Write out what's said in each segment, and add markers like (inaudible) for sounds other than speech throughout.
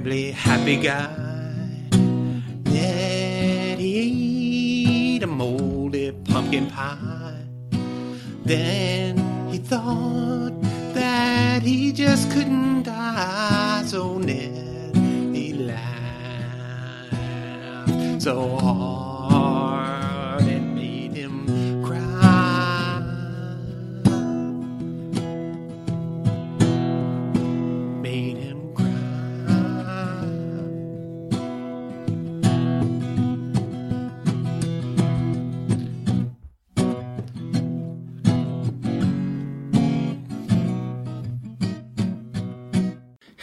Terribly happy guy. He ate a moldy pumpkin pie. Then he thought that he just couldn't die. So Ned, he laughed so hard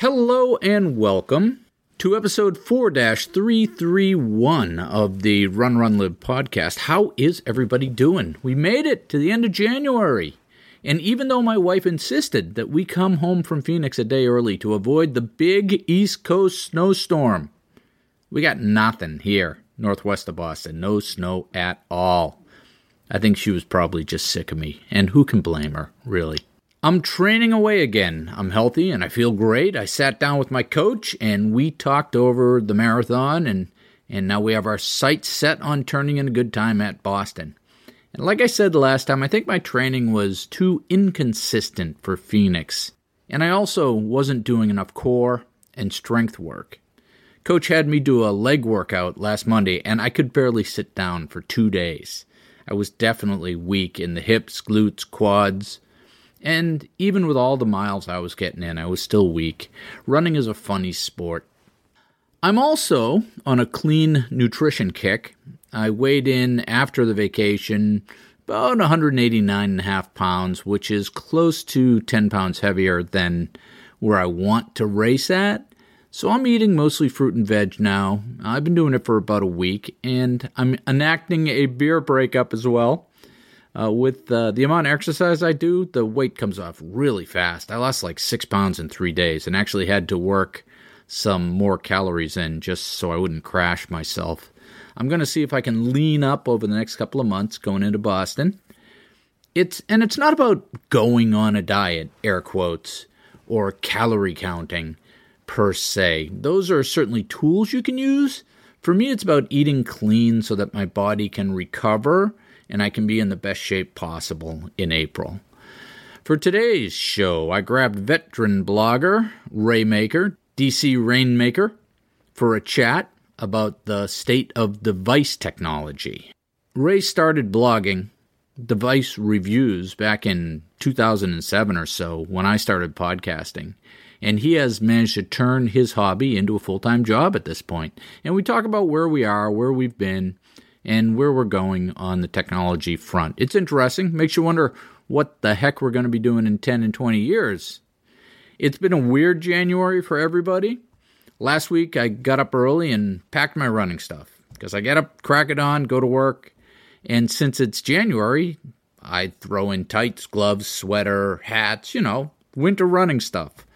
Hello and welcome to episode 4 331 of the Run Run Live podcast. How is everybody doing? We made it to the end of January. And even though my wife insisted that we come home from Phoenix a day early to avoid the big East Coast snowstorm, we got nothing here northwest of Boston. No snow at all. I think she was probably just sick of me. And who can blame her, really? I'm training away again. I'm healthy and I feel great. I sat down with my coach and we talked over the marathon and and now we have our sights set on turning in a good time at Boston. And like I said last time, I think my training was too inconsistent for Phoenix. And I also wasn't doing enough core and strength work. Coach had me do a leg workout last Monday and I could barely sit down for 2 days. I was definitely weak in the hips, glutes, quads, and even with all the miles I was getting in, I was still weak. Running is a funny sport. I'm also on a clean nutrition kick. I weighed in after the vacation about 189 and a half pounds, which is close to 10 pounds heavier than where I want to race at. So I'm eating mostly fruit and veg now. I've been doing it for about a week, and I'm enacting a beer breakup as well. Uh, with uh, the amount of exercise I do, the weight comes off really fast. I lost like six pounds in three days and actually had to work some more calories in just so I wouldn't crash myself. I'm going to see if I can lean up over the next couple of months going into Boston. It's and it's not about going on a diet, air quotes, or calorie counting per se. Those are certainly tools you can use. For me, it's about eating clean so that my body can recover and I can be in the best shape possible in April. For today's show, I grabbed veteran blogger Ray Maker, DC Rainmaker, for a chat about the state of device technology. Ray started blogging device reviews back in 2007 or so when I started podcasting. And he has managed to turn his hobby into a full time job at this point. And we talk about where we are, where we've been, and where we're going on the technology front. It's interesting, makes you wonder what the heck we're going to be doing in 10 and 20 years. It's been a weird January for everybody. Last week I got up early and packed my running stuff because I get up, crack it on, go to work, and since it's January, I throw in tights, gloves, sweater, hats, you know, winter running stuff.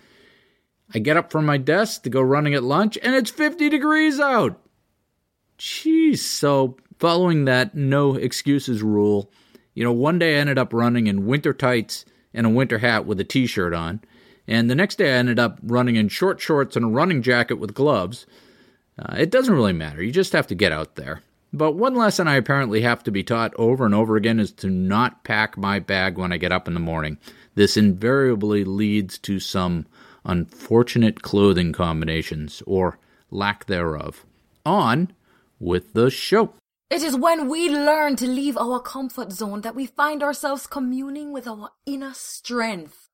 I get up from my desk to go running at lunch and it's 50 degrees out. Jeez, so following that no excuses rule, you know, one day I ended up running in winter tights and a winter hat with a t shirt on. And the next day I ended up running in short shorts and a running jacket with gloves. Uh, it doesn't really matter. You just have to get out there. But one lesson I apparently have to be taught over and over again is to not pack my bag when I get up in the morning. This invariably leads to some unfortunate clothing combinations or lack thereof. On with the show. It is when we learn to leave our comfort zone that we find ourselves communing with our inner strength.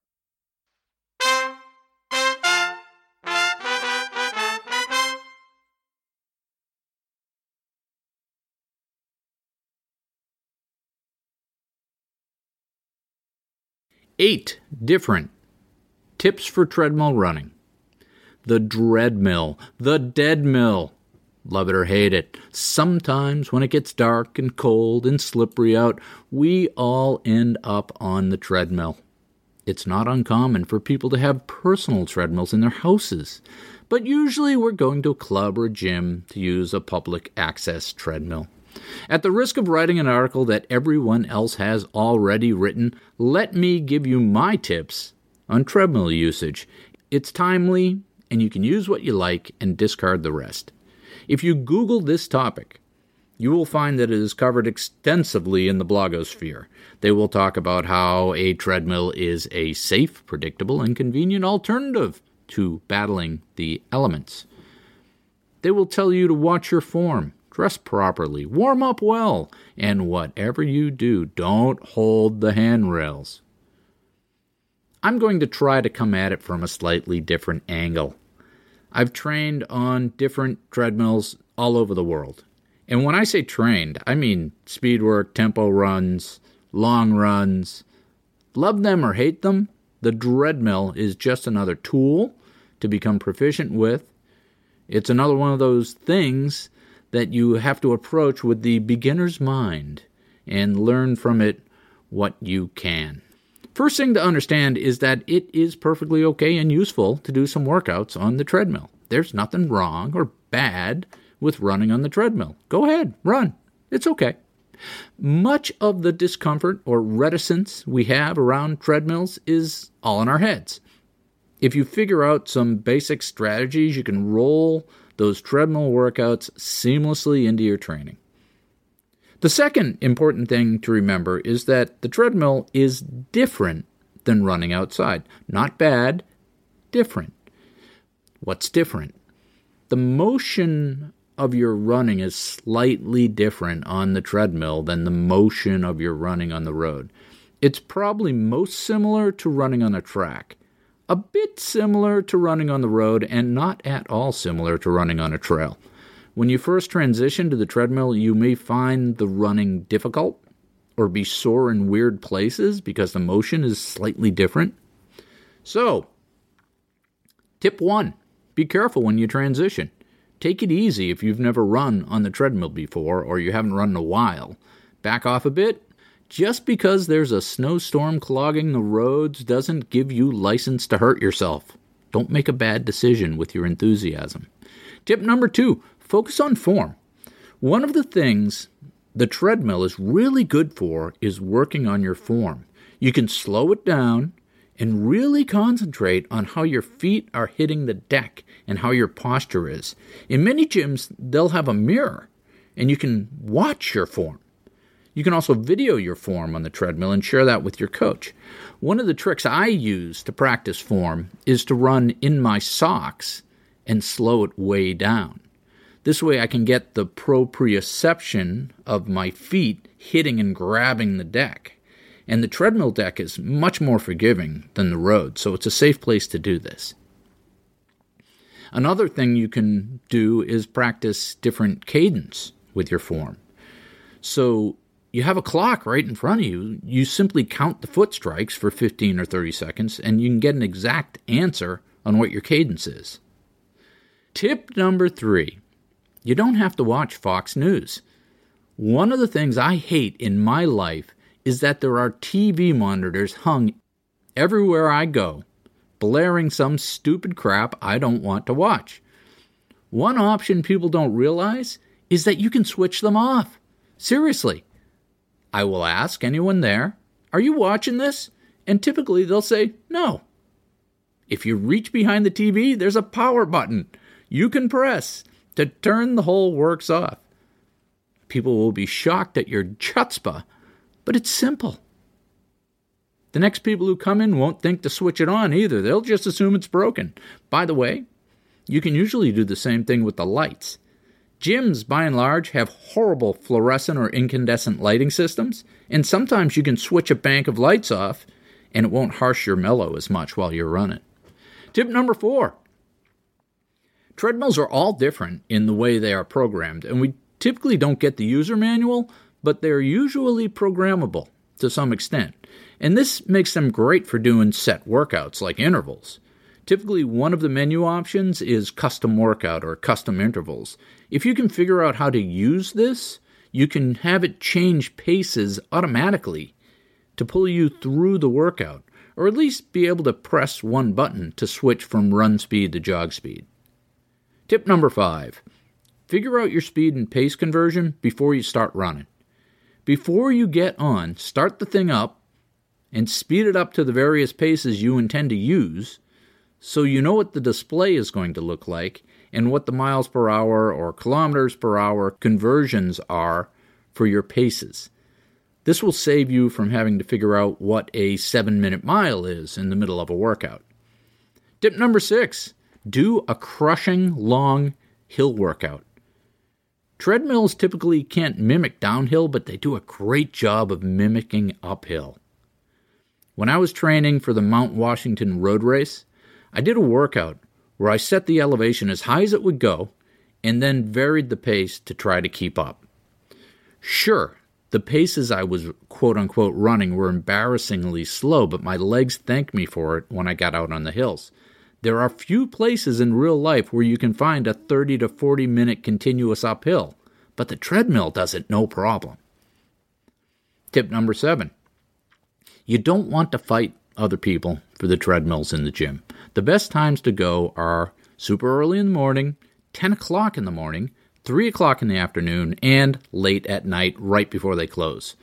eight different tips for treadmill running. The dread mill, the dead mill. Love it or hate it. Sometimes when it gets dark and cold and slippery out, we all end up on the treadmill. It's not uncommon for people to have personal treadmills in their houses, but usually we're going to a club or a gym to use a public access treadmill. At the risk of writing an article that everyone else has already written, let me give you my tips on treadmill usage. It's timely, and you can use what you like and discard the rest. If you Google this topic, you will find that it is covered extensively in the blogosphere. They will talk about how a treadmill is a safe, predictable, and convenient alternative to battling the elements. They will tell you to watch your form, dress properly, warm up well, and whatever you do, don't hold the handrails. I'm going to try to come at it from a slightly different angle. I've trained on different treadmills all over the world. And when I say trained, I mean speed work, tempo runs, long runs. Love them or hate them, the treadmill is just another tool to become proficient with. It's another one of those things that you have to approach with the beginner's mind and learn from it what you can. First thing to understand is that it is perfectly okay and useful to do some workouts on the treadmill. There's nothing wrong or bad with running on the treadmill. Go ahead, run. It's okay. Much of the discomfort or reticence we have around treadmills is all in our heads. If you figure out some basic strategies, you can roll those treadmill workouts seamlessly into your training. The second important thing to remember is that the treadmill is different than running outside. Not bad, different. What's different? The motion of your running is slightly different on the treadmill than the motion of your running on the road. It's probably most similar to running on a track, a bit similar to running on the road, and not at all similar to running on a trail. When you first transition to the treadmill, you may find the running difficult or be sore in weird places because the motion is slightly different. So, tip one be careful when you transition. Take it easy if you've never run on the treadmill before or you haven't run in a while. Back off a bit. Just because there's a snowstorm clogging the roads doesn't give you license to hurt yourself. Don't make a bad decision with your enthusiasm. Tip number two focus on form. One of the things the treadmill is really good for is working on your form. You can slow it down and really concentrate on how your feet are hitting the deck and how your posture is. In many gyms, they'll have a mirror and you can watch your form. You can also video your form on the treadmill and share that with your coach. One of the tricks I use to practice form is to run in my socks and slow it way down. This way, I can get the proprioception of my feet hitting and grabbing the deck. And the treadmill deck is much more forgiving than the road, so it's a safe place to do this. Another thing you can do is practice different cadence with your form. So you have a clock right in front of you. You simply count the foot strikes for 15 or 30 seconds, and you can get an exact answer on what your cadence is. Tip number three you don't have to watch Fox News. One of the things I hate in my life is that there are TV monitors hung everywhere I go, blaring some stupid crap I don't want to watch. One option people don't realize is that you can switch them off. Seriously. I will ask anyone there, Are you watching this? And typically they'll say, No. If you reach behind the TV, there's a power button you can press to turn the whole works off. People will be shocked at your chutzpah but it's simple. The next people who come in won't think to switch it on either. They'll just assume it's broken. By the way, you can usually do the same thing with the lights. Gyms, by and large, have horrible fluorescent or incandescent lighting systems, and sometimes you can switch a bank of lights off and it won't harsh your mellow as much while you're running. Tip number four treadmills are all different in the way they are programmed, and we typically don't get the user manual, but they're usually programmable. to some extent. And this makes them great for doing set workouts like intervals. Typically, one of the menu options is custom workout or custom intervals. If you can figure out how to use this, you can have it change paces automatically to pull you through the workout, or at least be able to press one button to switch from run speed to jog speed. Tip number five figure out your speed and pace conversion before you start running. Before you get on, start the thing up and speed it up to the various paces you intend to use so you know what the display is going to look like and what the miles per hour or kilometers per hour conversions are for your paces. This will save you from having to figure out what a 7 minute mile is in the middle of a workout. Tip number six do a crushing long hill workout. Treadmills typically can't mimic downhill, but they do a great job of mimicking uphill. When I was training for the Mount Washington road race, I did a workout where I set the elevation as high as it would go and then varied the pace to try to keep up. Sure, the paces I was quote unquote running were embarrassingly slow, but my legs thanked me for it when I got out on the hills. There are few places in real life where you can find a 30 to 40 minute continuous uphill, but the treadmill does it no problem. Tip number seven you don't want to fight other people for the treadmills in the gym. The best times to go are super early in the morning, 10 o'clock in the morning, 3 o'clock in the afternoon, and late at night right before they close.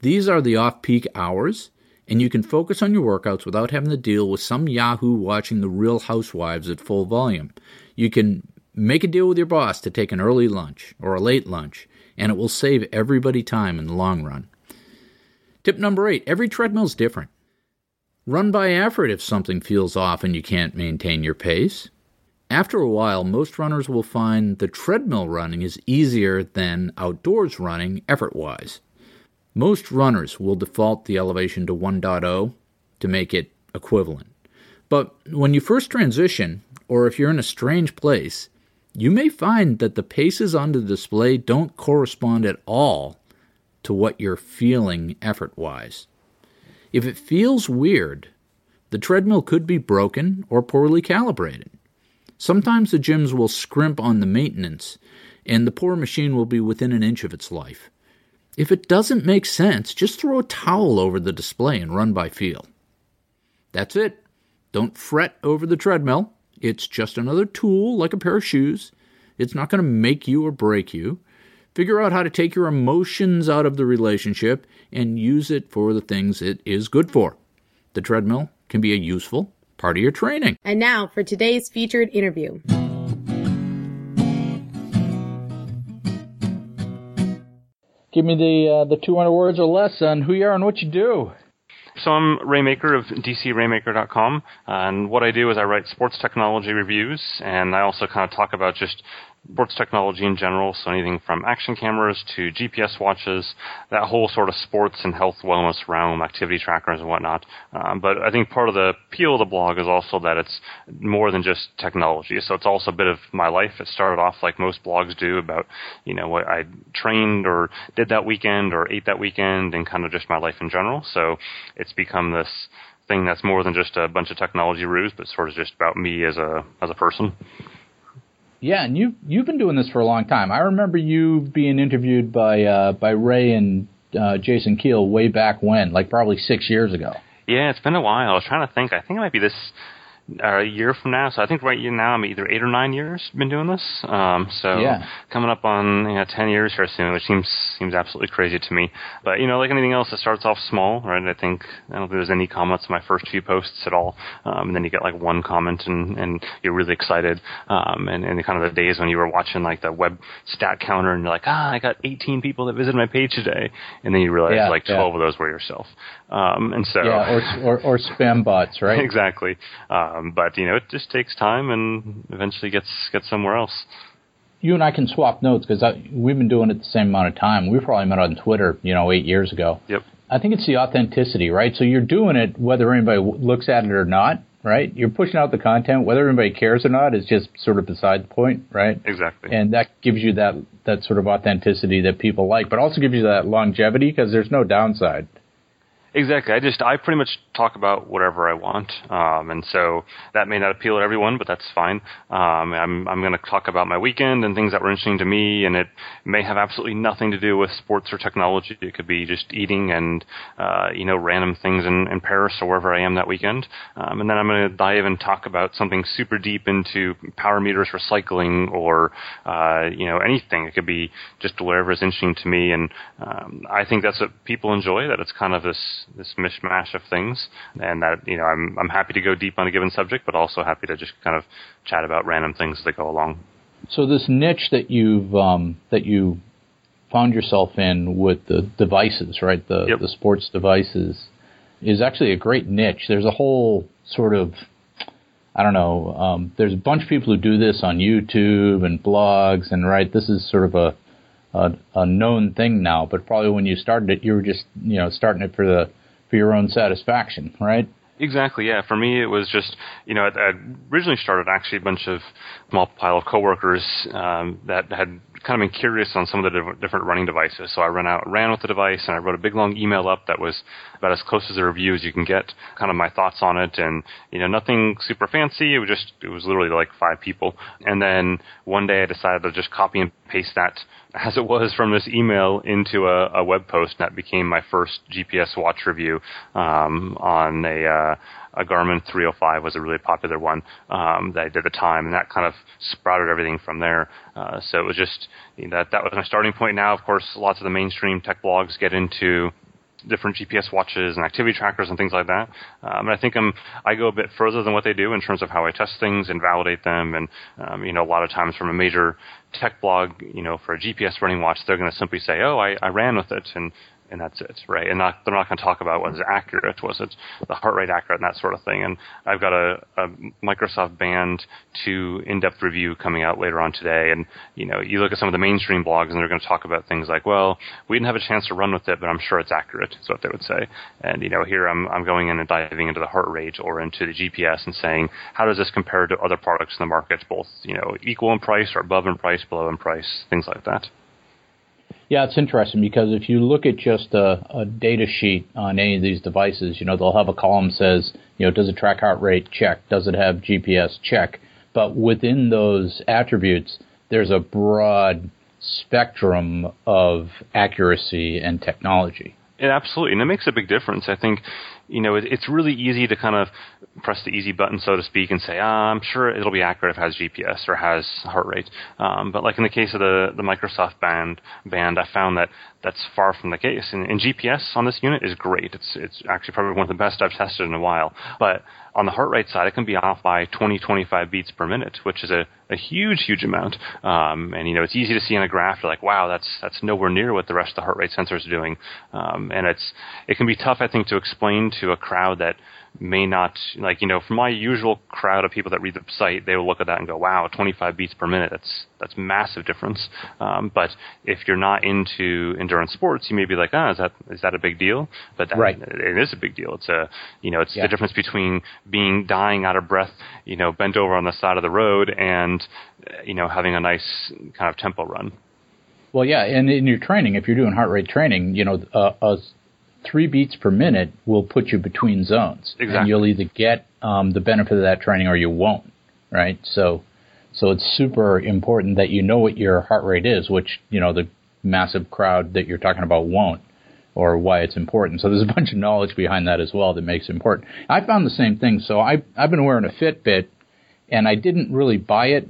These are the off peak hours, and you can focus on your workouts without having to deal with some Yahoo watching the real housewives at full volume. You can make a deal with your boss to take an early lunch or a late lunch, and it will save everybody time in the long run. Tip number eight every treadmill is different. Run by effort if something feels off and you can't maintain your pace. After a while, most runners will find the treadmill running is easier than outdoors running effort wise. Most runners will default the elevation to 1.0 to make it equivalent. But when you first transition, or if you're in a strange place, you may find that the paces on the display don't correspond at all to what you're feeling effort wise. If it feels weird, the treadmill could be broken or poorly calibrated. Sometimes the gyms will scrimp on the maintenance, and the poor machine will be within an inch of its life. If it doesn't make sense, just throw a towel over the display and run by feel. That's it. Don't fret over the treadmill. It's just another tool like a pair of shoes. It's not going to make you or break you. Figure out how to take your emotions out of the relationship and use it for the things it is good for. The treadmill can be a useful part of your training. And now for today's featured interview. Give me the uh, the 200 words or less on who you are and what you do. So I'm Raymaker of DCRainmaker.com, and what I do is I write sports technology reviews, and I also kind of talk about just sports technology in general, so anything from action cameras to GPS watches, that whole sort of sports and health wellness realm, activity trackers and whatnot. Um, but I think part of the appeal of the blog is also that it's more than just technology. So it's also a bit of my life. It started off like most blogs do about, you know, what I trained or did that weekend or ate that weekend and kind of just my life in general. So it's become this thing that's more than just a bunch of technology ruse, but sort of just about me as a as a person. Yeah, and you've you've been doing this for a long time. I remember you being interviewed by uh, by Ray and uh, Jason Keel way back when, like probably six years ago. Yeah, it's been a while. I was trying to think. I think it might be this a year from now. So I think right now I'm either eight or nine years been doing this. Um, so yeah. coming up on you know, ten years here soon, which seems seems absolutely crazy to me. But you know, like anything else, it starts off small, right? I think I don't think there's any comments on my first few posts at all, um, and then you get like one comment and and you're really excited. Um, and and kind of the days when you were watching like the web stat counter and you're like, ah, I got 18 people that visited my page today, and then you realize yeah, like 12 yeah. of those were yourself. Um, and so yeah, or, or or spam bots, (laughs) right? exactly. Um, but you know, it just takes time, and eventually gets gets somewhere else. You and I can swap notes because we've been doing it the same amount of time. We probably met on Twitter, you know, eight years ago. Yep. I think it's the authenticity, right? So you're doing it whether anybody looks at it or not, right? You're pushing out the content whether anybody cares or not is just sort of beside the point, right? Exactly. And that gives you that that sort of authenticity that people like, but also gives you that longevity because there's no downside. Exactly. I just I pretty much talk about whatever I want, um, and so that may not appeal to everyone, but that's fine. Um, I'm I'm going to talk about my weekend and things that were interesting to me, and it may have absolutely nothing to do with sports or technology. It could be just eating and uh, you know random things in, in Paris or wherever I am that weekend, um, and then I'm going to dive and talk about something super deep into power meters, recycling, or uh, you know anything. It could be just whatever is interesting to me, and um, I think that's what people enjoy. That it's kind of this this mishmash of things, and that you know I'm I'm happy to go deep on a given subject, but also happy to just kind of chat about random things as they go along. So this niche that you've um, that you found yourself in with the devices, right? The Yep. the sports devices is actually a great niche. There's a whole sort of I don't know. Um, there's a bunch of people who do this on YouTube and blogs, and right, this is sort of a, a a known thing now. But probably when you started it, you were just you know starting it for the for your own satisfaction, right? Exactly, yeah. For me, it was just, you know, I, originally started actually a bunch of small pile of coworkers um, that had kind of been curious on some of the diff- different running devices. So I ran out, ran with the device, and I wrote a big long email up that was about as close as a review as you can get, kind of my thoughts on it, and you know, nothing super fancy. It was just, it was literally like five people. And then one day I decided to just copy and paste that (laughs) as it was from this email into a, a web post, and that became my first GPS watch review um, on a. Uh, a Garmin 305 was a really popular one um, that I did at the time, and that kind of sprouted everything from there. Uh, so it was just you know, that that was my starting point. Now, of course, lots of the mainstream tech blogs get into different GPS watches and activity trackers and things like that. Um, and I think I'm I go a bit further than what they do in terms of how I test things and validate them. And um, you know, a lot of times from a major tech blog, you know, for a GPS running watch, they're going to simply say, "Oh, I, I ran with it," and and that's it, right? And not, they're not going to talk about was it accurate, was it the heart rate accurate, and that sort of thing. And I've got a, a Microsoft Band 2 in-depth review coming out later on today. And you know, you look at some of the mainstream blogs, and they're going to talk about things like, well, we didn't have a chance to run with it, but I'm sure it's accurate. Is what they would say. And you know, here I'm I'm going in and diving into the heart rate or into the GPS and saying, how does this compare to other products in the market, both you know equal in price or above in price, below in price, things like that. Yeah, it's interesting because if you look at just a, a data sheet on any of these devices, you know, they'll have a column says, you know, does it track heart rate? Check. Does it have GPS? Check. But within those attributes, there's a broad spectrum of accuracy and technology. It absolutely, and it makes a big difference. I think, you know, it, it's really easy to kind of press the easy button, so to speak, and say, ah, I'm sure it'll be accurate if it has GPS or has heart rate. Um, but like in the case of the the Microsoft band band, I found that that's far from the case. And, and GPS on this unit is great. It's it's actually probably one of the best I've tested in a while. But on the heart rate side, it can be off by 20, 25 beats per minute, which is a, a huge, huge amount. Um, and you know, it's easy to see on a graph. You're like, wow, that's that's nowhere near what the rest of the heart rate sensors are doing. Um, and it's it can be tough, I think, to explain to a crowd that may not like you know from my usual crowd of people that read the site they will look at that and go wow 25 beats per minute that's that's massive difference um, but if you're not into endurance sports you may be like ah is that is that a big deal but that, Right. it is a big deal it's a you know it's Yeah. the difference between being dying out of breath you know bent over on the side of the road and uh, you know having a nice kind of tempo run Well, yeah, and in your training, if you're doing heart rate training, you know, uh, a three beats per minute will put you between zones, and you'll either get um, the benefit of that training or you won't, right? So, so it's super important that you know what your heart rate is, which you know the massive crowd that you're talking about won't, or why it's important. So there's a bunch of knowledge behind that as well that makes it important. I found the same thing. So I I've been wearing a Fitbit, and I didn't really buy it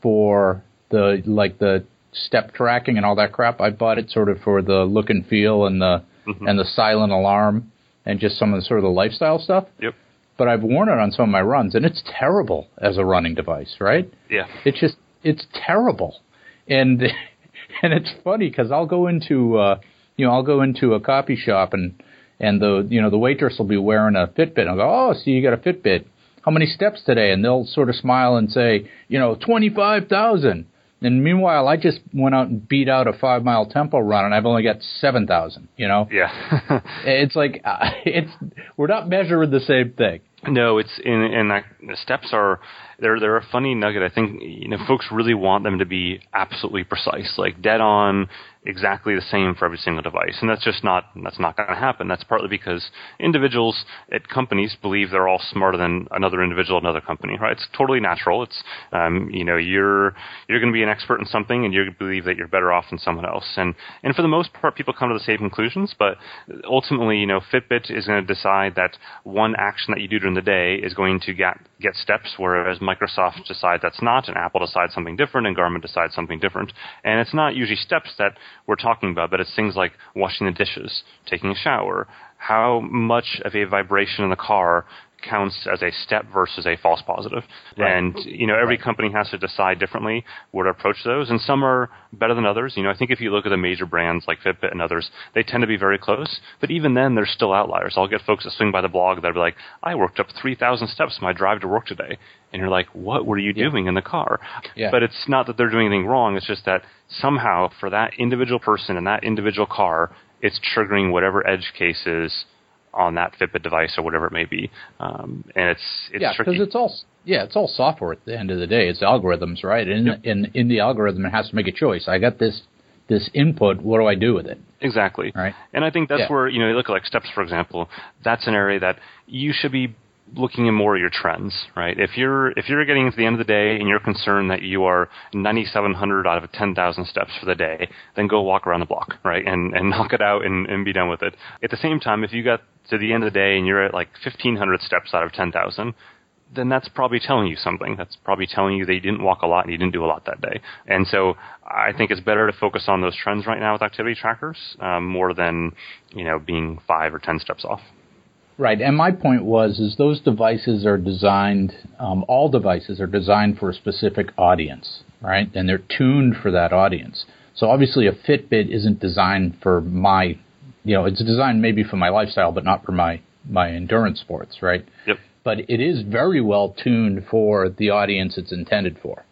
for the like the step tracking and all that crap. I bought it sort of for the look and feel and the and the silent alarm and just some of the sort of the lifestyle stuff. yep But I've worn it on some of my runs and it's terrible as a running device, right? yeah It's just it's terrible. And (laughs) and it's funny cuz I'll go into uh you know, I'll go into a coffee shop and and the you know, the waitress will be wearing a Fitbit. I'll go, "Oh, so you got a Fitbit. How many steps today?" And they'll sort of smile and say, "You know, 25,000." And meanwhile, I just went out and beat out a 5-mile tempo run and I've only got 7,000, you know? yeah (laughs) It's like uh, (laughs) it's we're not measuring the same thing. No, it's in in that the steps are they're they're a funny nugget. I think you know folks really want them to be absolutely precise, like dead on, exactly the same for every single device, and that's just not that's not going to happen. That's partly because individuals at companies believe they're all smarter than another individual at another company, right? It's totally natural. It's um, you know you're you're going to be an expert in something, and you believe that you're better off than someone else, and and for the most part, people come to the same conclusions. But ultimately, you know, Fitbit is going to decide that one action that you do during the day is going to get get steps, whereas Microsoft decides that's not, and Apple decides something different, and Garmin decides something different, and it's not usually steps that we're talking about, but it's things like washing the dishes, taking a shower, how much of a vibration in the car counts as a step versus a false positive. Right. And you know, every company has to decide differently where to approach those, and some are better than others. You know, I think if you look at the major brands like Fitbit and others, they tend to be very close. But even then, there's still outliers. I'll get folks that swing by the blog that'll be like, "I worked up 3,000 steps in my drive to work today," and you're like, "What were you doing in the car?" Yeah. But it's not that they're doing anything wrong. It's just that somehow for that individual person and that individual car, it's triggering whatever edge case is on that Fitbit device or whatever it may be. Um, and it's it's yeah, because it's all yeah, it's all software at the end of the day. It's algorithms, right? And Yep. in in the algorithm, it has to make a choice. I got this this input. What do I do with it? Exactly. Right. And I think that's Yeah. where, you know, you look at like steps, for example, that's an area that you should be looking at more of your trends, right? If you're if you're getting to the end of the day and you're concerned that you are 9,700 out of 10,000 steps for the day, then go walk around the block, right? And and (laughs) knock it out and, and be done with it. At the same time, if you got to the end of the day and you're at like 1,500 steps out of 10,000, then that's probably telling you something. That's probably telling you that you didn't walk a lot and you didn't do a lot that day. And so I think it's better to focus on those trends right now with activity trackers um, more than you know being five or ten steps off. Right. And my point was, is those devices are designed. Um, all devices are designed for a specific audience, right? And they're tuned for that audience. So obviously, a Fitbit isn't designed for my, you know, it's designed maybe for my lifestyle, but not for my my endurance sports, right? Yep. But it is very well tuned for the audience it's intended for.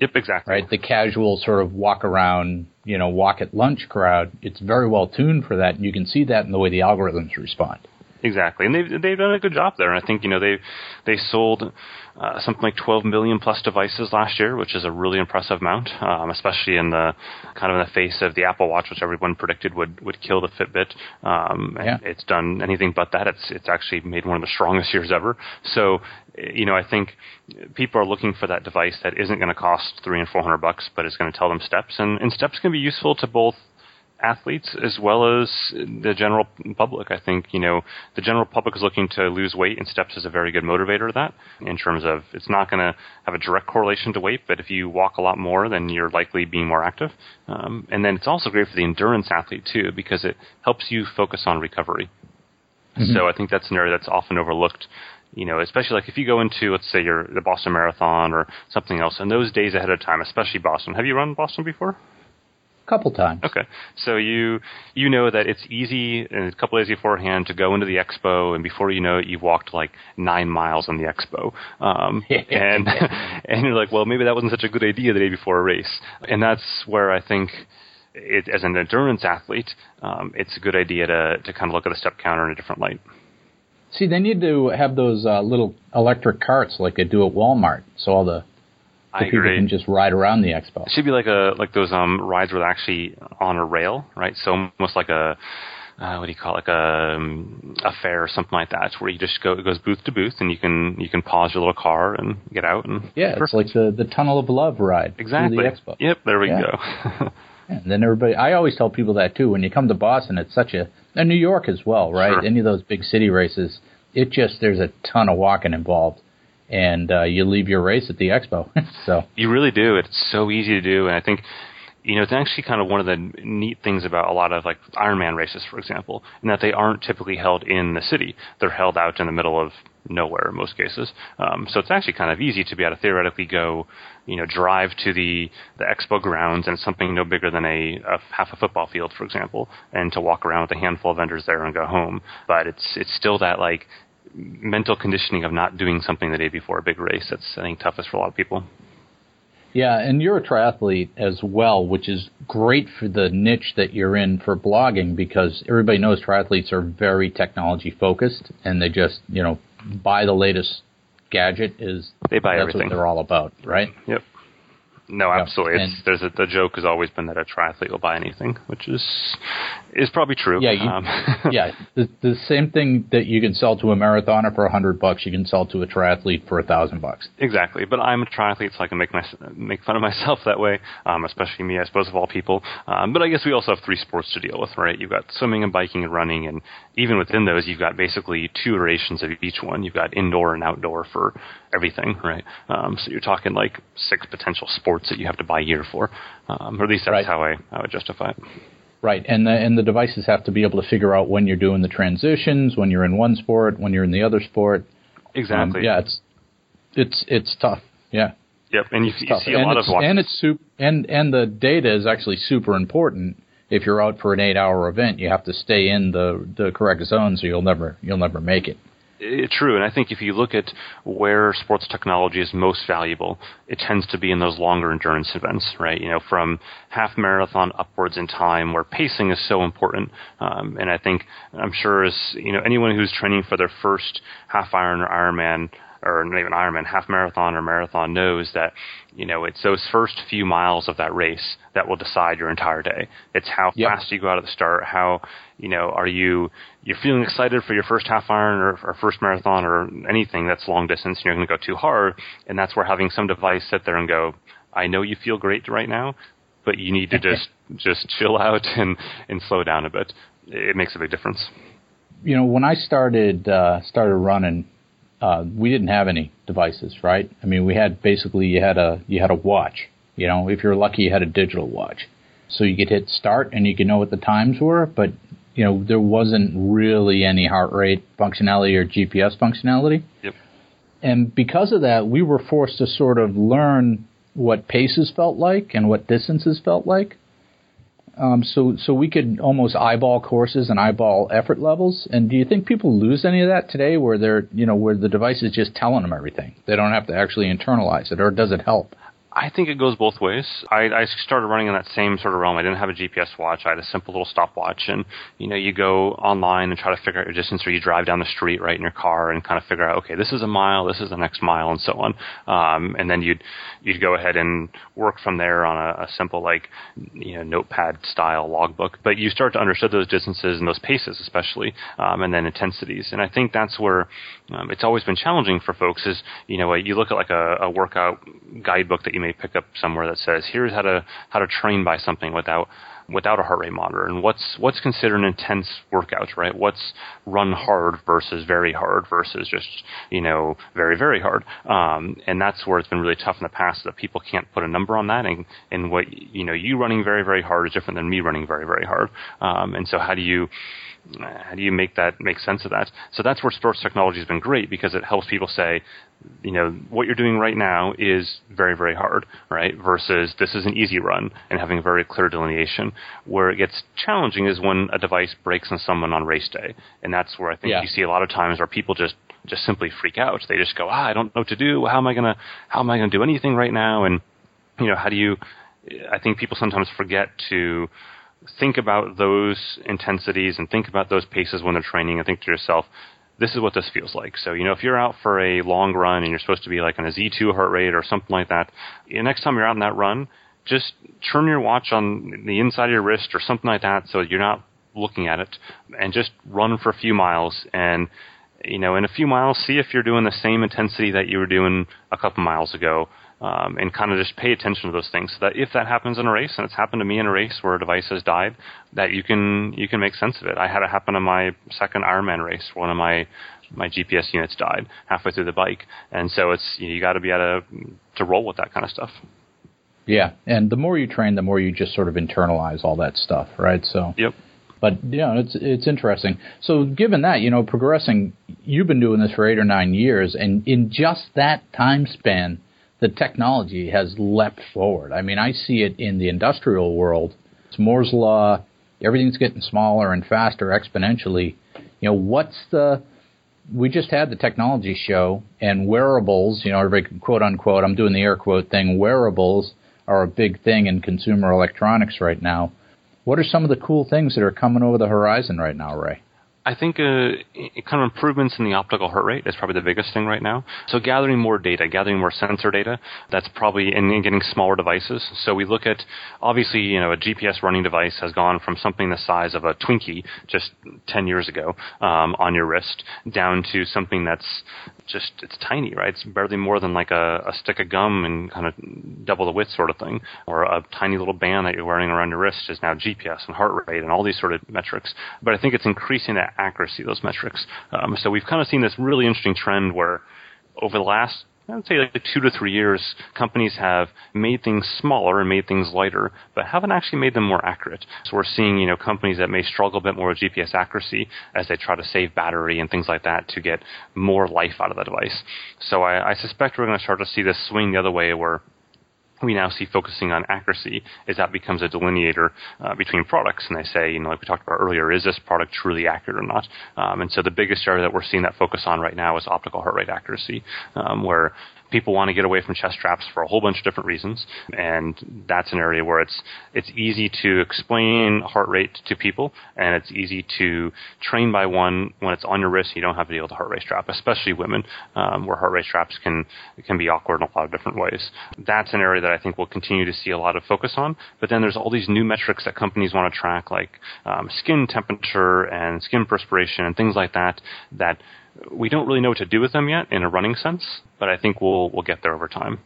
Yep. Exactly. right? The casual sort of walk around, you know, walk at lunch crowd. It's very well tuned for that, and you can see that in the way the algorithms respond. Exactly, and they've they've done a good job there. And I think you know they they sold uh, something like 12 million plus devices last year, which is a really impressive amount, um, especially in the kind of in the face of the Apple Watch, which everyone predicted would would kill the Fitbit. Um, and Yeah. It's done anything but that. It's it's actually made one of the strongest years ever. So you know I think people are looking for that device that isn't going to cost three and four hundred bucks, but is going to tell them steps, and and steps can be useful to both athletes as well as the general public. I think you know the general public is looking to lose weight, and steps is a very good motivator of that. In terms of it's not going to have a direct correlation to weight, but if you walk a lot more, then you're likely being more active. Um, and then it's also great for the endurance athlete too because it helps you focus on recovery. So I think that's an area that's often overlooked. You know, especially like if you go into, let's say, your the Boston Marathon or something else, and those days ahead of time, especially Boston. Have you run Boston before? Couple times. Okay, so you you know that it's easy and a couple days beforehand to go into the expo, and before you know it, you've walked like nine miles on the expo, um, (laughs) and (laughs) and you're like, well, maybe that wasn't such a good idea the day before a race, and that's where I think. It, as an endurance athlete, um, it's a good idea to, to kind of look at the step counter in a different light. See, they need to have those uh, little electric carts like they do at Walmart, so all the, I people agree. can just ride around the expo. It should be like a like those um rides where they're actually on a rail, right? So almost like a uh, what do you call it, like a um, a fair or something like that, where you just go it goes booth to booth, and you can you can pause your little car and get out and Yeah, it's like the, the Tunnel of Love ride exactly. the expo. Yep, there we Yeah. go. (laughs) And then everybody, I always tell people that too. When you come to Boston, it's such a, and New York as well, right? Sure. Any of those big city races, it just there's a ton of walking involved, and uh, you leave your race at the expo. (laughs) so You really do. It's so easy to do, and I think you know it's actually kind of one of the neat things about a lot of like Ironman races, for example, in that they aren't typically held in the city. They're held out in the middle of nowhere in most cases. Um, so it's actually kind of easy to be able to theoretically go, you know, drive to the the expo grounds and something no bigger than a, a half a football field, for example, and to walk around with a handful of vendors there and go home. But it's it's still that like mental conditioning of not doing something the day before a big race that's I think toughest for a lot of people. yeah, and you're a triathlete as well, which is great for the niche that you're in for blogging because everybody knows triathletes are very technology focused, and they just you know buy the latest gadget is They buy that's everything. what they're all about, right? Yep. No, Yeah, absolutely. It's, there's a, the joke has always been that a triathlete will buy anything, which is is probably true. Yeah, you- Um, (laughs) yeah, the, the same thing that you can sell to a marathoner for a hundred bucks, you can sell to a triathlete for a thousand bucks. Exactly, but I'm a triathlete, so I can make my, make fun of myself that way, um, especially me, I suppose, of all people. Um, but I guess we also have three sports to deal with, right? You've got swimming and biking and running, and even within those, you've got basically two iterations of each one. You've got indoor and outdoor for everything, right? Um, so you're talking like six potential sports that you have to buy gear for, um, or at least that's Right. how I, I would justify it. Right, and the and the devices have to be able to figure out when you're doing the transitions, when you're in one sport, when you're in the other sport. Um, Exactly. yeah, it's it's it's tough. Yeah, Yep. And you, you see a and lot of watch- and it's sup- and and the data is actually super important. If you're out for an eight-hour event, you have to stay in the the correct zone, so you'll never you'll never make it. Eh, true, and I think if you look at where sports technology is most valuable, it tends to be in those longer endurance events, right? You know, from half marathon upwards in time, where pacing is so important. Um, and I think I'm sure as you know anyone who's training for their first half iron or Ironman or not even Ironman, half marathon or marathon knows that you know it's those first few miles of that race that will decide your entire day. It's how Yep. fast you go out at the start, how you know are you you're feeling excited for your first half iron or, or first marathon or anything that's long distance and you're going to go too hard, and that's where having some device sit there and go, I know you feel great right now, but you need to (laughs) just just chill out and and slow down a bit. It makes a big difference. you know, when I started uh, started running, uh, we didn't have any devices, right? I mean, we had basically you had a you had a watch. You know, if you're lucky, you had a digital watch, so you could hit start and you could know what the times were. But you know, there wasn't really any heart rate functionality or GPS functionality. Yep. And because of that, we were forced to sort of learn what paces felt like and what distances felt like. Um, so, so we could almost eyeball courses and eyeball effort levels. And do you think people lose any of that today, where they're, you know, where the device is just telling them everything? They don't have to actually internalize it, or does it help? I think it goes both ways. I, I started running in that same sort of realm. I didn't have a GPS watch. I had a simple little stopwatch, and you know, you go online and try to figure out your distance, or you drive down the street right in your car and kind of figure out, okay, this is a mile, this is the next mile, and so on. Um, and then you'd you'd go ahead and work from there on a, a simple like you know notepad style logbook. But you start to understand those distances and those paces, especially, um, and then intensities. And I think that's where um, it's always been challenging for folks. Is you know you look at like a, a workout guidebook that you may pick up somewhere that says here's how to how to train by something without without a heart rate monitor. And what's what's considered an intense workout right? What's run hard versus very hard versus just you know very very hard? Um, and that's where it's been really tough in the past that people can't put a number on that. And and what you know you running very very hard is different than me running very very hard. Um, and so how do you how do you make that make sense of that? So that's where sports technology has been great because it helps people say, you know, what you're doing right now is very, very hard, right? Versus this is an easy run and having a very clear delineation. Where it gets challenging is when a device breaks on someone on race day. And that's where I think Yeah. you see a lot of times where people just just simply freak out. They just go, ah, I don't know what to do. How am I gonna how am I gonna do anything right now? And you know, how do you I think people sometimes forget to think about those intensities and think about those paces when they're training and think to yourself, this is what this feels like. So, you know, if you're out for a long run and you're supposed to be like on a Z2 heart rate or something like that, the next time you're out on that run, just turn your watch on the inside of your wrist or something like that so you're not looking at it and just run for a few miles and you know in a few miles see if you're doing the same intensity that you were doing a couple miles ago um, and kind of just pay attention to those things so that if that happens in a race and it's happened to me in a race where a device has died that you can you can make sense of it. I had it happen in my second ironman race one of my my gps units died halfway through the bike. And so it's you, know, you got to be able to to roll with that kind of stuff. Yeah, and the more you train, the more you just sort of internalize all that stuff, right? So, yep. But you know, it's it's interesting. So, given that, you know, progressing, you've been doing this for eight or nine years, and in just that time span, the technology has leapt forward. I mean, I see it in the industrial world. It's Moore's law. Everything's getting smaller and faster exponentially. You know, what's the we just had the technology show and wearables, you know, everybody quote unquote, I'm doing the air quote thing, wearables are a big thing in consumer electronics right now. What are some of the cool things that are coming over the horizon right now, Ray? I think uh, kind of improvements in the optical heart rate is probably the biggest thing right now. So gathering more data, gathering more sensor data, that's probably and getting smaller devices. So we look at obviously, you know, a GPS running device has gone from something the size of a Twinkie just 10 years ago um, on your wrist down to something that's just it's tiny, right? It's barely more than like a, a stick of gum and kind of double the width sort of thing, or a tiny little band that you're wearing around your wrist is now GPS and heart rate and all these sort of metrics. But I think it's increasing that accuracy, those metrics. Um, so we've kind of seen this really interesting trend where over the last I would say like two to three years, companies have made things smaller and made things lighter, but haven't actually made them more accurate. So we're seeing, you know, companies that may struggle a bit more with GPS accuracy as they try to save battery and things like that to get more life out of the device. So I, I suspect we're going to start to see this swing the other way where we now see focusing on accuracy as that becomes a delineator uh, between products. And they say, you know, like we talked about earlier, is this product truly accurate or not? Um, and so the biggest area that we're seeing that focus on right now is optical heart rate accuracy, um, where people want to get away from chest straps for a whole bunch of different reasons, and that's an area where it's it's easy to explain heart rate to people, and it's easy to train by one when it's on your wrist. You don't have to deal with a heart rate strap, especially women, um, where heart rate straps can can be awkward in a lot of different ways. That's an area that I think we'll continue to see a lot of focus on. But then there's all these new metrics that companies want to track, like um, skin temperature and skin perspiration and things like that. That we don't really know what to do with them yet in a running sense, but I think we'll we'll get there over time.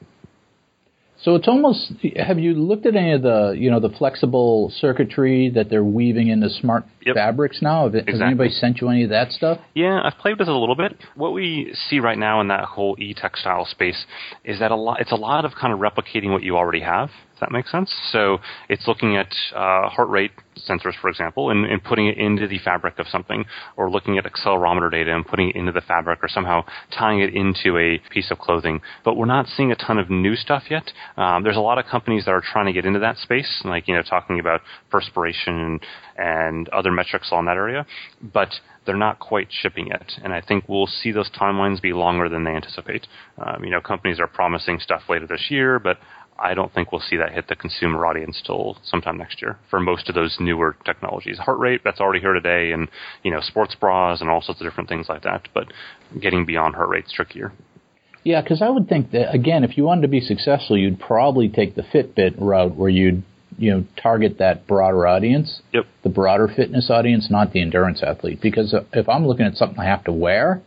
So it's almost. Have you looked at any of the you know the flexible circuitry that they're weaving into smart Yep. fabrics now? Have, Exactly. has anybody sent you any of that stuff? Yeah, I've played with it a little bit. What we see right now in that whole e-textile space is that a lot. It's a lot of kind of replicating what you already have. That makes sense. So it's looking at uh, heart rate sensors, for example, and, and putting it into the fabric of something, or looking at accelerometer data and putting it into the fabric, or somehow tying it into a piece of clothing. But we're not seeing a ton of new stuff yet. Um, there's a lot of companies that are trying to get into that space, like you know, talking about perspiration and, and other metrics on that area, but they're not quite shipping yet. And I think we'll see those timelines be longer than they anticipate. Um, you know, companies are promising stuff later this year, but I don't think we'll see that hit the consumer audience till sometime next year for most of those newer technologies. Heart rate, that's already here today, and you know, sports bras and all sorts of different things like that. But getting beyond heart rate's trickier. Yeah, because I would think that again, if you wanted to be successful, you'd probably take the Fitbit route where you'd you know target that broader audience, Yep. the broader fitness audience, not the endurance athlete. Because uh, if I'm looking at something I have to wear,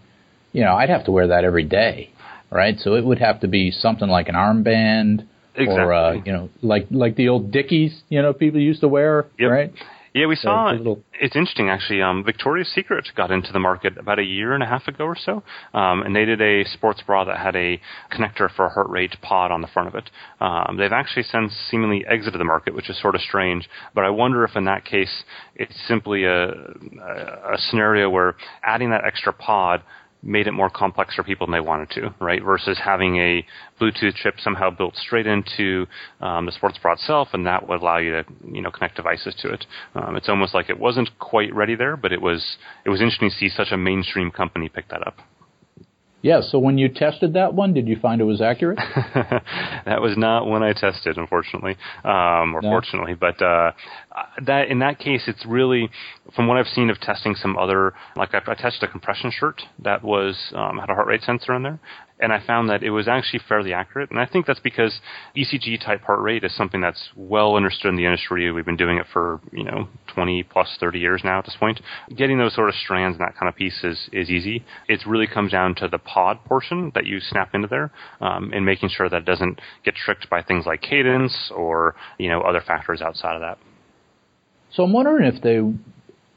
you know, I'd have to wear that every day, right? So it would have to be something like an armband. Or uh, Exactly. you know, like like the old Dickies, you know, people used to wear, Yep. right? Yeah, we saw little- It's interesting, actually. Um, Victoria's Secret got into the market about a year and a half ago or so, um, and they did a sports bra that had a connector for a heart rate pod on the front of it. Um, they've actually since seemingly exited the market, which is sort of strange. But I wonder if in that case it's simply a, a, a scenario where adding that extra pod made it more complex for people than they wanted to, right? Versus having a Bluetooth chip somehow built straight into um, the sports bra itself, and that would allow you to, you know, connect devices to it. Um, it's almost like it wasn't quite ready there, but it was. It was interesting to see such a mainstream company pick that up. Yeah. So when you tested that one, did you find it was accurate? (laughs) that was not one I tested, unfortunately, um, or No. fortunately. But uh, that in that case, it's really from what I've seen of testing some other, like I, I tested a compression shirt that was um, had a heart rate sensor in there, and I found that it was actually fairly accurate. And I think that's because ECG type heart rate is something that's well understood in the industry. We've been doing it for you know 20 plus 30 years now at this point. Getting those sort of strands and that kind of piece is is easy. It really comes down to the pod portion that you snap into there, um, and making sure that it doesn't get tricked by things like cadence or you know other factors outside of that. So I'm wondering if they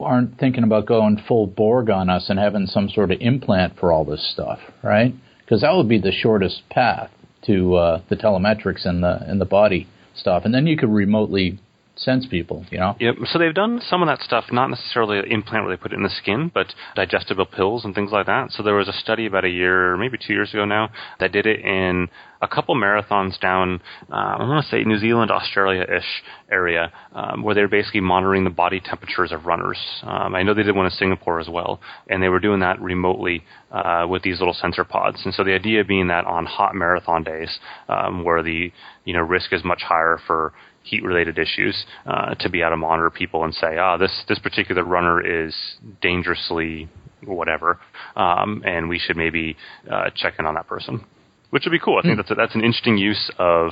aren't thinking about going full Borg on us and having some sort of implant for all this stuff, right? Because that would be the shortest path to uh, the telemetrics and the and the body stuff, and then you could remotely sense people, you know. Yep. So they've done some of that stuff, not necessarily an implant where they put it in the skin, but digestible pills and things like that. So there was a study about a year, maybe two years ago now, that did it in a couple marathons down, uh, I want to say New Zealand, Australia-ish area, um, where they were basically monitoring the body temperatures of runners. Um, I know they did one in Singapore as well, and they were doing that remotely uh, with these little sensor pods. And so the idea being that on hot marathon days, um, where the you know risk is much higher for heat related issues uh, to be able to monitor people and say, ah, this this particular runner is dangerously whatever, um, and we should maybe uh, check in on that person. Which would be cool. I think that's a, that's an interesting use of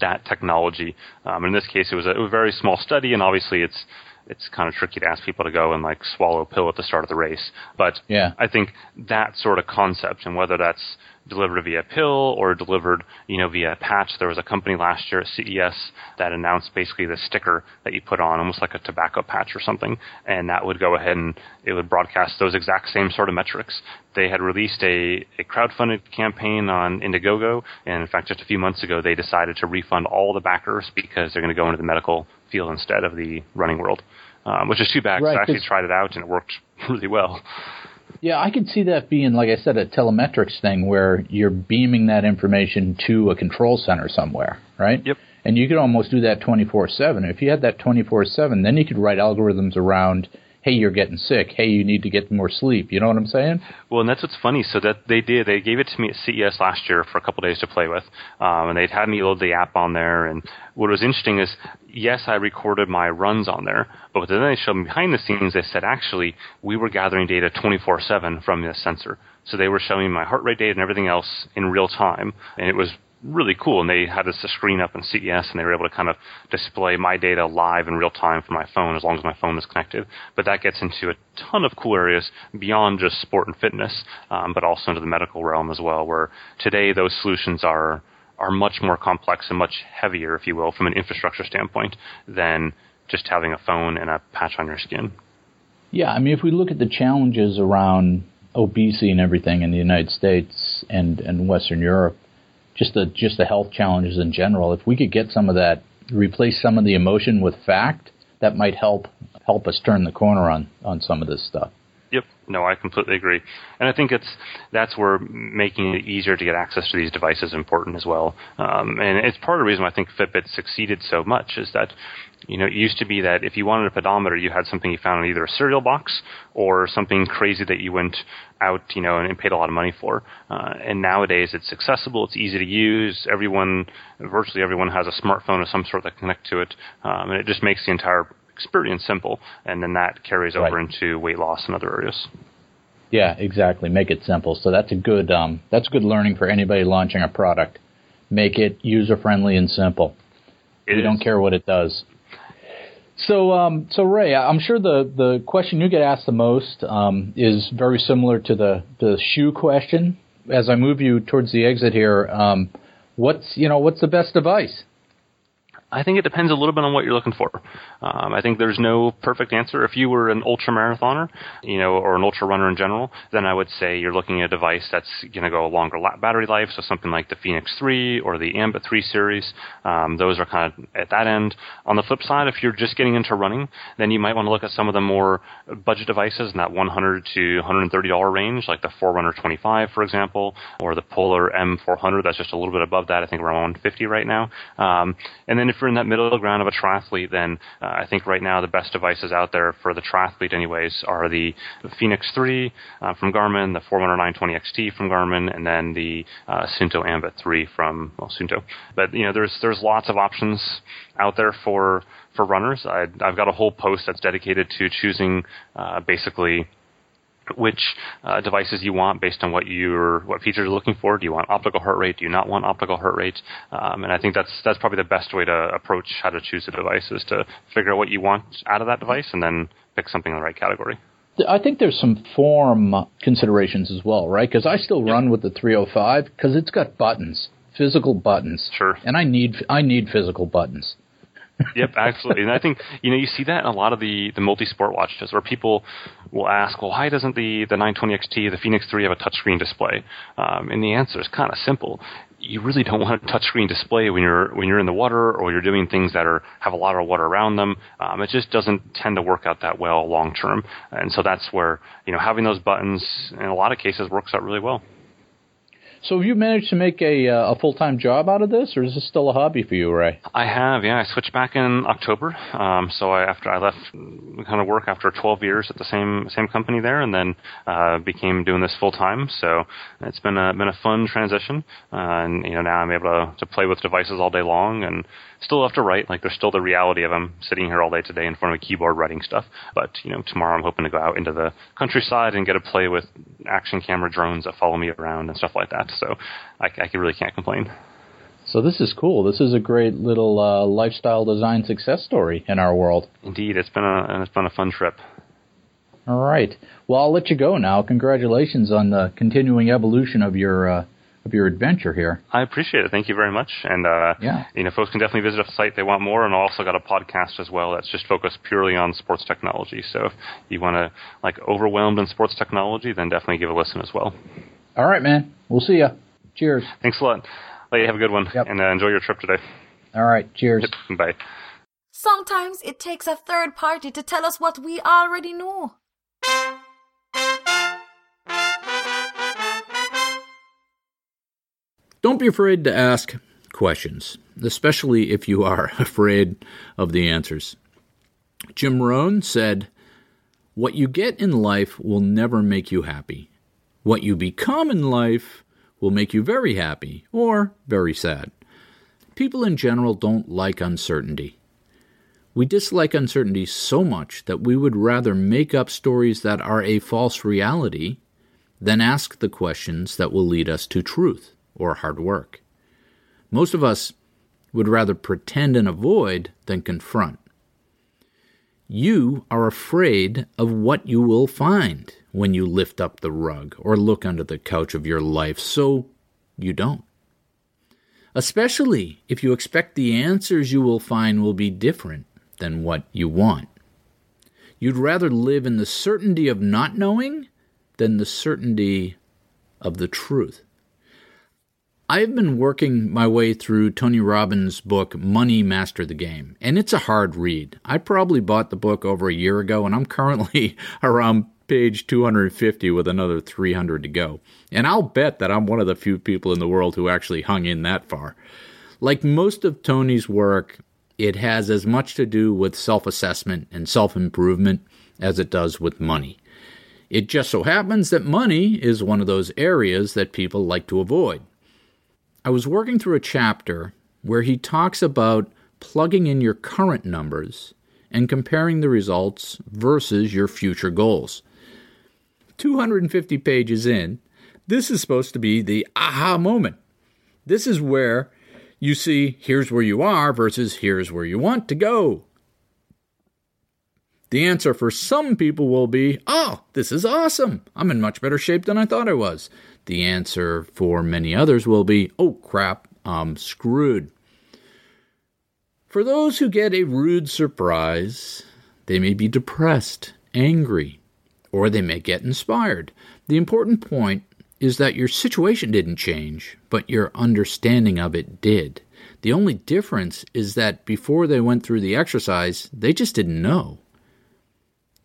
that technology. Um, in this case, it was, a, it was a very small study, and obviously it's it's kind of tricky to ask people to go and like swallow a pill at the start of the race. But Yeah. I think that sort of concept, and whether that's delivered via pill or delivered, you know, via patch. There was a company last year at CES that announced basically the sticker that you put on, almost like a tobacco patch or something, and that would go ahead and it would broadcast those exact same sort of metrics. They had released a, a crowdfunded campaign on Indiegogo, and in fact, just a few months ago, they decided to refund all the backers because they're going to go into the medical field instead of the running world, um, which is too bad. 'cause Right, I actually tried it out and it worked (laughs) really well. Yeah, I could see that being, like I said, a telemetrics thing where you're beaming that information to a control center somewhere, right? Yep. And you could almost do that 24 7. If you had that 24 7, then you could write algorithms around, hey, you're getting sick. Hey, you need to get more sleep. You know what I'm saying? Well, and that's what's funny. So that they did, they gave it to me at CES last year for a couple days to play with, um, and they'd had me load the app on there. And what was interesting is, yes, I recorded my runs on there, but then they showed me behind the scenes. They said actually we were gathering data 24/7 from this sensor. So they were showing my heart rate data and everything else in real time, and it was really cool. And they had this screen up in CES, and they were able to kind of display my data live in real time from my phone, as long as my phone is connected. But that gets into a ton of cool areas beyond just sport and fitness, um, but also into the medical realm as well. Where today those solutions are are much more complex and much heavier, if you will, from an infrastructure standpoint than just having a phone and a patch on your skin. Yeah, I mean, if we look at the challenges around obesity and everything in the United States and, and Western Europe, just the just the health challenges in general, if we could get some of that, replace some of the emotion with fact, that might help help us turn the corner on on some of this stuff. Yep. No, I completely agree, and I think it's that's where making it easier to get access to these devices is important as well. Um, and it's part of the reason why I think Fitbit succeeded so much is that you know it used to be that if you wanted a pedometer, you had something you found in either a cereal box or something crazy that you went out, you know, and, and paid a lot of money for. Uh, and nowadays, it's accessible, it's easy to use. Everyone, virtually everyone, has a smartphone of some sort that connect to it, um, and it just makes the entire experience simple. And then that carries over Right. into weight loss and other areas. Yeah, exactly. Make it simple. So that's a good um, that's good learning for anybody launching a product. Make it user friendly and simple. It we is- don't care what it does. So, um, so Ray, I'm sure the, the question you get asked the most um, is very similar to the, the shoe question. As I move you towards the exit here, um, what's you know what's the best device? I think it depends a little bit on what you're looking for. Um, I think there's no perfect answer. If you were an ultra marathoner, you know, or an ultra runner in general, then I would say you're looking at a device that's going to go a longer battery life. So something like the Fenix 3 or the Ambit 3 series. Um, those are kind of at that end. On the flip side, if you're just getting into running, then you might want to look at some of the more budget devices in that 100 to 130 dollar range, like the Forerunner 25, for example, or the Polar M400. That's just a little bit above that. I think around 150 right now. Um, and then if you're in that middle ground of a triathlete, then uh, I think right now the best devices out there for the triathlete, anyways, are the Fenix 3 uh, from Garmin, the Forerunner 920 XT from Garmin, and then the uh, Suunto Ambit 3 from well, Suunto. But you know, there's there's lots of options out there for for runners. I, I've got a whole post that's dedicated to choosing uh, basically which uh, devices you want based on what you're what features you're looking for. Do you want optical heart rate? Do you not want optical heart rate? Um, and I think that's that's probably the best way to approach how to choose a device is to figure out what you want out of that device and then pick something in the right category. I think there's some form considerations as well, right? Because I still run with the 305 because it's got buttons, physical buttons. Sure. And I need I need physical buttons. Yep, absolutely. And I think you know you see that in a lot of the the multi-sport watches, where people will ask, "Well, why doesn't the the 920 XT, the Fenix 3 have a touchscreen display?" Um, and the answer is kind of simple. You really don't want a touchscreen display when you're when you're in the water or you're doing things that are have a lot of water around them. Um, it just doesn't tend to work out that well long term. And so that's where you know having those buttons in a lot of cases works out really well. So have you managed to make a uh, a full time job out of this, or is this still a hobby for you, Ray? I have, yeah. I switched back in October. Um, so I, after I left kind of work after 12 years at the same same company there, and then uh, became doing this full time. So it's been a been a fun transition, uh, and you know now I'm able to, to play with devices all day long, and still have to write. Like there's still the reality of I'm sitting here all day today in front of a keyboard writing stuff. But you know tomorrow I'm hoping to go out into the countryside and get to play with action camera drones that follow me around and stuff like that. So I, I really can't complain. So this is cool. This is a great little uh, lifestyle design success story in our world. Indeed, it's been a it's been a fun trip. All right. Well, I'll let you go now. Congratulations on the continuing evolution of your uh, of your adventure here. I appreciate it. Thank you very much. And uh, yeah, you know, folks can definitely visit the site if they want more. And I also got a podcast as well that's just focused purely on sports technology. So if you want to like overwhelmed in sports technology, then definitely give a listen as well. All right, man. We'll see you. Cheers. Thanks a lot. Lady, have a good one. Yep. And uh, enjoy your trip today. All right. Cheers. Yep. Bye. Sometimes it takes a third party to tell us what we already know. Don't be afraid to ask questions, especially if you are (laughs) afraid of the answers. Jim Rohn said, What you get in life will never make you happy. What you become in life will make you very happy or very sad. People in general don't like uncertainty. We dislike uncertainty so much that we would rather make up stories that are a false reality than ask the questions that will lead us to truth or hard work. Most of us would rather pretend and avoid than confront. You are afraid of what you will find when you lift up the rug or look under the couch of your life, so you don't. Especially if you expect the answers you will find will be different than what you want. You'd rather live in the certainty of not knowing than the certainty of the truth. I've been working my way through Tony Robbins' book, Money Master the Game, and it's a hard read. I probably bought the book over a year ago, and I'm currently (laughs) around page 250 with another 300 to go. And I'll bet that I'm one of the few people in the world who actually hung in that far. Like most of Tony's work, it has as much to do with self assessment and self improvement as it does with money. It just so happens that money is one of those areas that people like to avoid. I was working through a chapter where he talks about plugging in your current numbers and comparing the results versus your future goals. 250 pages in, this is supposed to be the aha moment. This is where you see here's where you are versus here's where you want to go. The answer for some people will be, oh, this is awesome. I'm in much better shape than I thought I was. The answer for many others will be, oh crap, I'm screwed. For those who get a rude surprise, they may be depressed, angry, or they may get inspired. The important point is that your situation didn't change, but your understanding of it did. The only difference is that before they went through the exercise, they just didn't know.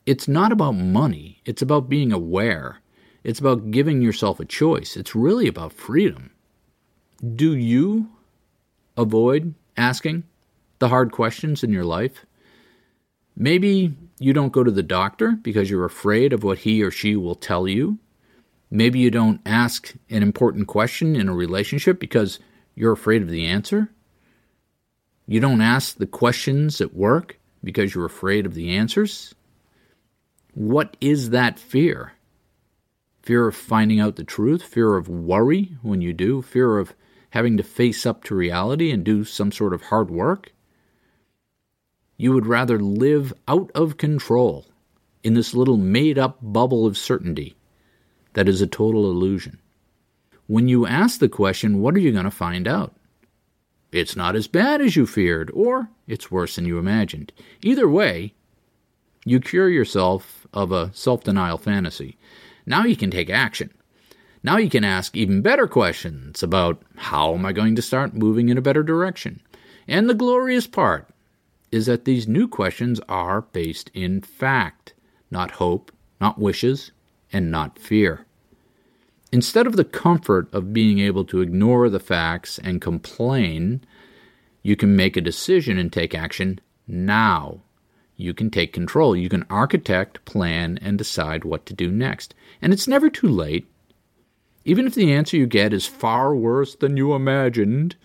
It's not about money, it's about being aware. It's about giving yourself a choice. It's really about freedom. Do you avoid asking the hard questions in your life? Maybe you don't go to the doctor because you're afraid of what he or she will tell you. Maybe you don't ask an important question in a relationship because you're afraid of the answer. You don't ask the questions at work because you're afraid of the answers. What is that fear? Fear of finding out the truth, fear of worry when you do, fear of having to face up to reality and do some sort of hard work? You would rather live out of control in this little made up bubble of certainty that is a total illusion. When you ask the question, what are you going to find out? It's not as bad as you feared, or it's worse than you imagined. Either way, you cure yourself of a self denial fantasy. Now you can take action. Now you can ask even better questions about how am I going to start moving in a better direction? And the glorious part is that these new questions are based in fact, not hope, not wishes, and not fear. Instead of the comfort of being able to ignore the facts and complain, you can make a decision and take action now. You can take control. You can architect, plan, and decide what to do next. And it's never too late. Even if the answer you get is far worse than you imagined,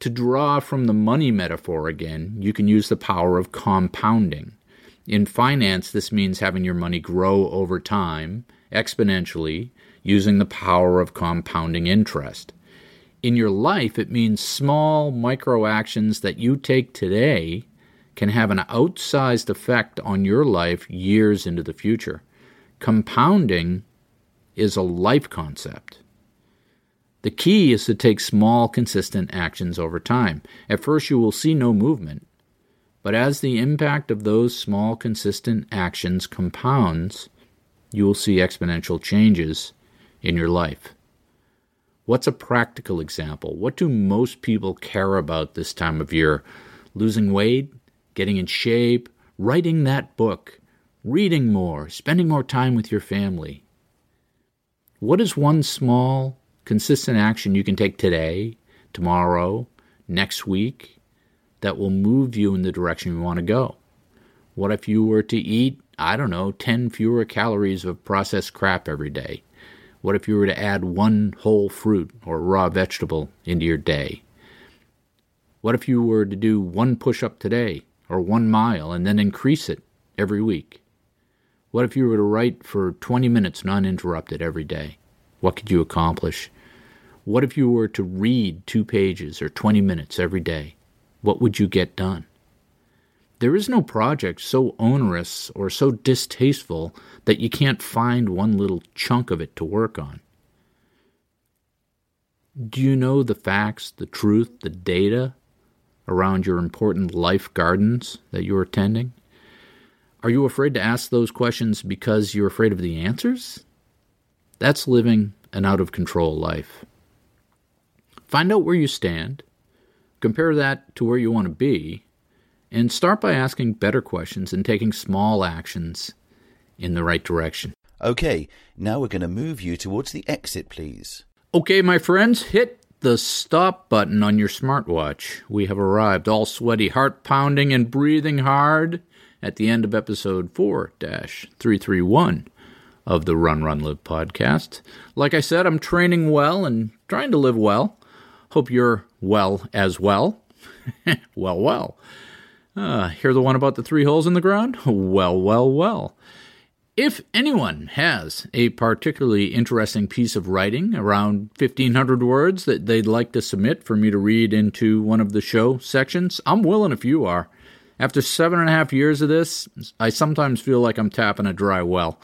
to draw from the money metaphor again, you can use the power of compounding. In finance, this means having your money grow over time, exponentially, using the power of compounding interest. In your life, it means small micro actions that you take today can have an outsized effect on your life years into the future. Compounding is a life concept. The key is to take small, consistent actions over time. At first, you will see no movement, but as the impact of those small, consistent actions compounds, you will see exponential changes in your life. What's a practical example? What do most people care about this time of year? Losing weight, getting in shape, writing that book, reading more, spending more time with your family. What is one small, consistent action you can take today, tomorrow, next week that will move you in the direction you want to go? What if you were to eat, I don't know, 10 fewer calories of processed crap every day? What if you were to add one whole fruit or raw vegetable into your day? What if you were to do one push up today or one mile and then increase it every week? What if you were to write for 20 minutes non-interrupted every day? What could you accomplish? What if you were to read two pages or 20 minutes every day? What would you get done? There is no project so onerous or so distasteful that you can't find one little chunk of it to work on. Do you know the facts, the truth, the data around your important life gardens that you're attending? Are you afraid to ask those questions because you're afraid of the answers? That's living an out of control life. Find out where you stand, compare that to where you want to be, and start by asking better questions and taking small actions in the right direction. Okay, now we're going to move you towards the exit, please. Okay, my friends, hit the stop button on your smartwatch. We have arrived, all sweaty, heart pounding, and breathing hard at the end of episode 4 331 of the Run Run Live podcast. Like I said, I'm training well and trying to live well. Hope you're well as well. (laughs) well, well. Uh, hear the one about the three holes in the ground? (laughs) Well, well, well. If anyone has a particularly interesting piece of writing around 1,500 words that they'd like to submit for me to read into one of the show sections, I'm willing if you are. After seven and a half years of this, I sometimes feel like I'm tapping a dry well.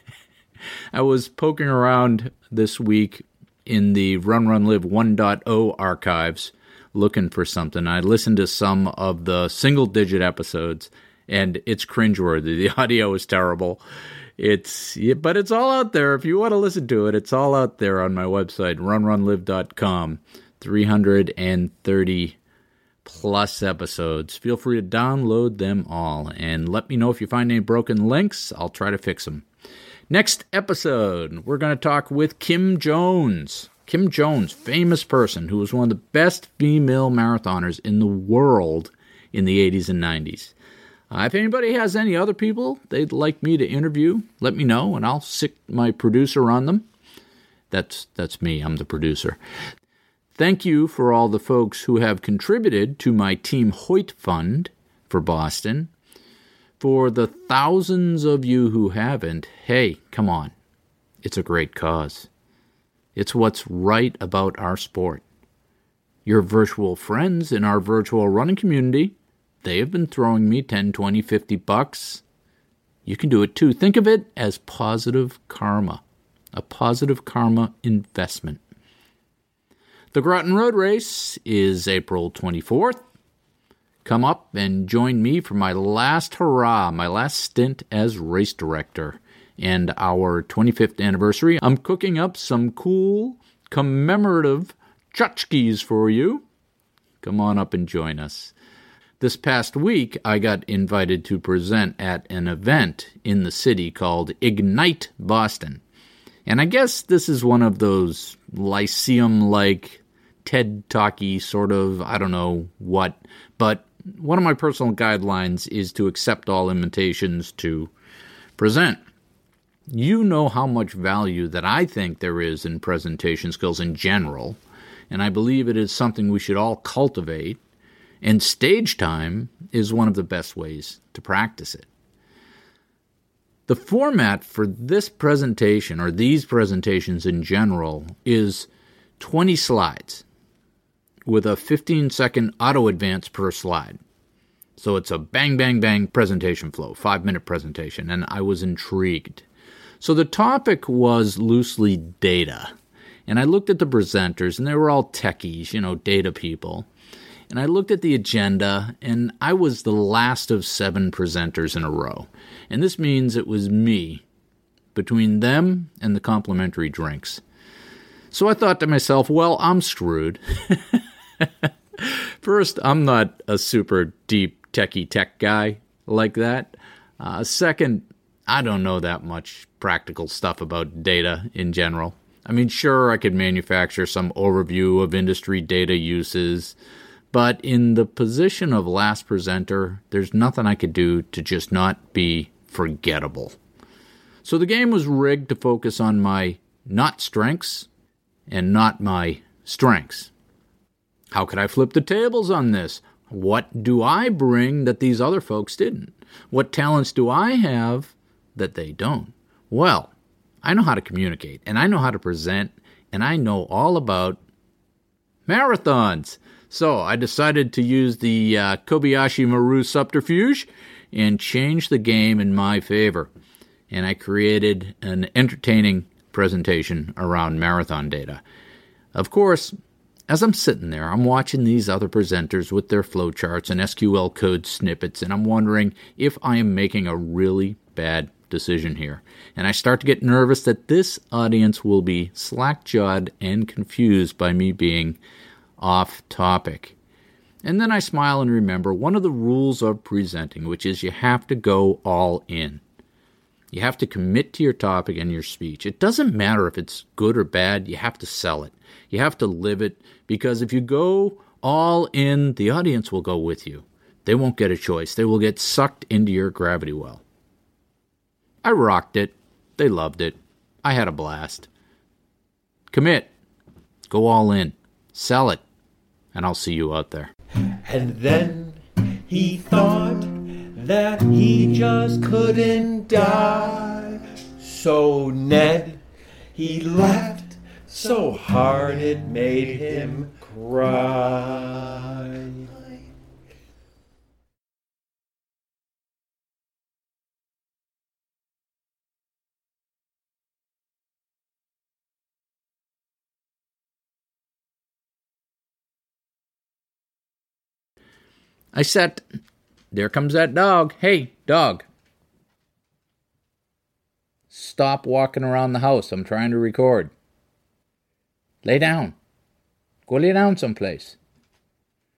(laughs) I was poking around this week in the Run Run Live 1.0 archives looking for something. I listened to some of the single digit episodes and it's cringeworthy. The (laughs) audio is terrible. It's but it's all out there if you want to listen to it. It's all out there on my website runrunlive.com. 330 plus episodes. Feel free to download them all and let me know if you find any broken links. I'll try to fix them. Next episode, we're going to talk with Kim Jones. Kim Jones, famous person who was one of the best female marathoners in the world in the 80s and 90s. Uh, if anybody has any other people they'd like me to interview, let me know and I'll sick my producer on them. That's that's me. I'm the producer. Thank you for all the folks who have contributed to my Team Hoyt Fund for Boston. For the thousands of you who haven't, hey, come on. It's a great cause. It's what's right about our sport. Your virtual friends in our virtual running community, they have been throwing me 10, 20, 50 bucks. You can do it too. Think of it as positive karma, a positive karma investment. The Groton Road Race is April 24th. Come up and join me for my last hurrah, my last stint as race director and our 25th anniversary. I'm cooking up some cool commemorative tchotchkes for you. Come on up and join us. This past week, I got invited to present at an event in the city called Ignite Boston. And I guess this is one of those Lyceum like TED talky sort of, I don't know what, but one of my personal guidelines is to accept all invitations to present. You know how much value that I think there is in presentation skills in general, and I believe it is something we should all cultivate, and stage time is one of the best ways to practice it. The format for this presentation, or these presentations in general, is 20 slides with a 15 second auto advance per slide. So it's a bang, bang, bang presentation flow, five minute presentation, and I was intrigued. So the topic was loosely data. And I looked at the presenters, and they were all techies, you know, data people. And I looked at the agenda, and I was the last of seven presenters in a row. And this means it was me between them and the complimentary drinks. So I thought to myself, well, I'm screwed. (laughs) (laughs) First, I'm not a super deep techie tech guy like that. Uh, second, I don't know that much practical stuff about data in general. I mean, sure, I could manufacture some overview of industry data uses, but in the position of last presenter, there's nothing I could do to just not be forgettable. So the game was rigged to focus on my not strengths and not my strengths. How could I flip the tables on this? What do I bring that these other folks didn't? What talents do I have that they don't? Well, I know how to communicate and I know how to present and I know all about marathons. So I decided to use the uh, Kobayashi Maru subterfuge and change the game in my favor. And I created an entertaining presentation around marathon data. Of course, as I'm sitting there, I'm watching these other presenters with their flowcharts and SQL code snippets, and I'm wondering if I am making a really bad decision here. And I start to get nervous that this audience will be slack jawed and confused by me being off topic. And then I smile and remember one of the rules of presenting, which is you have to go all in. You have to commit to your topic and your speech. It doesn't matter if it's good or bad, you have to sell it. You have to live it because if you go all in, the audience will go with you. They won't get a choice. They will get sucked into your gravity well. I rocked it. They loved it. I had a blast. Commit. Go all in. Sell it. And I'll see you out there. And then he thought that he just couldn't die. So Ned, he laughed so hard it made him cry. I said, There comes that dog. Hey, dog. Stop walking around the house. I'm trying to record. Lay down. Go lay down someplace.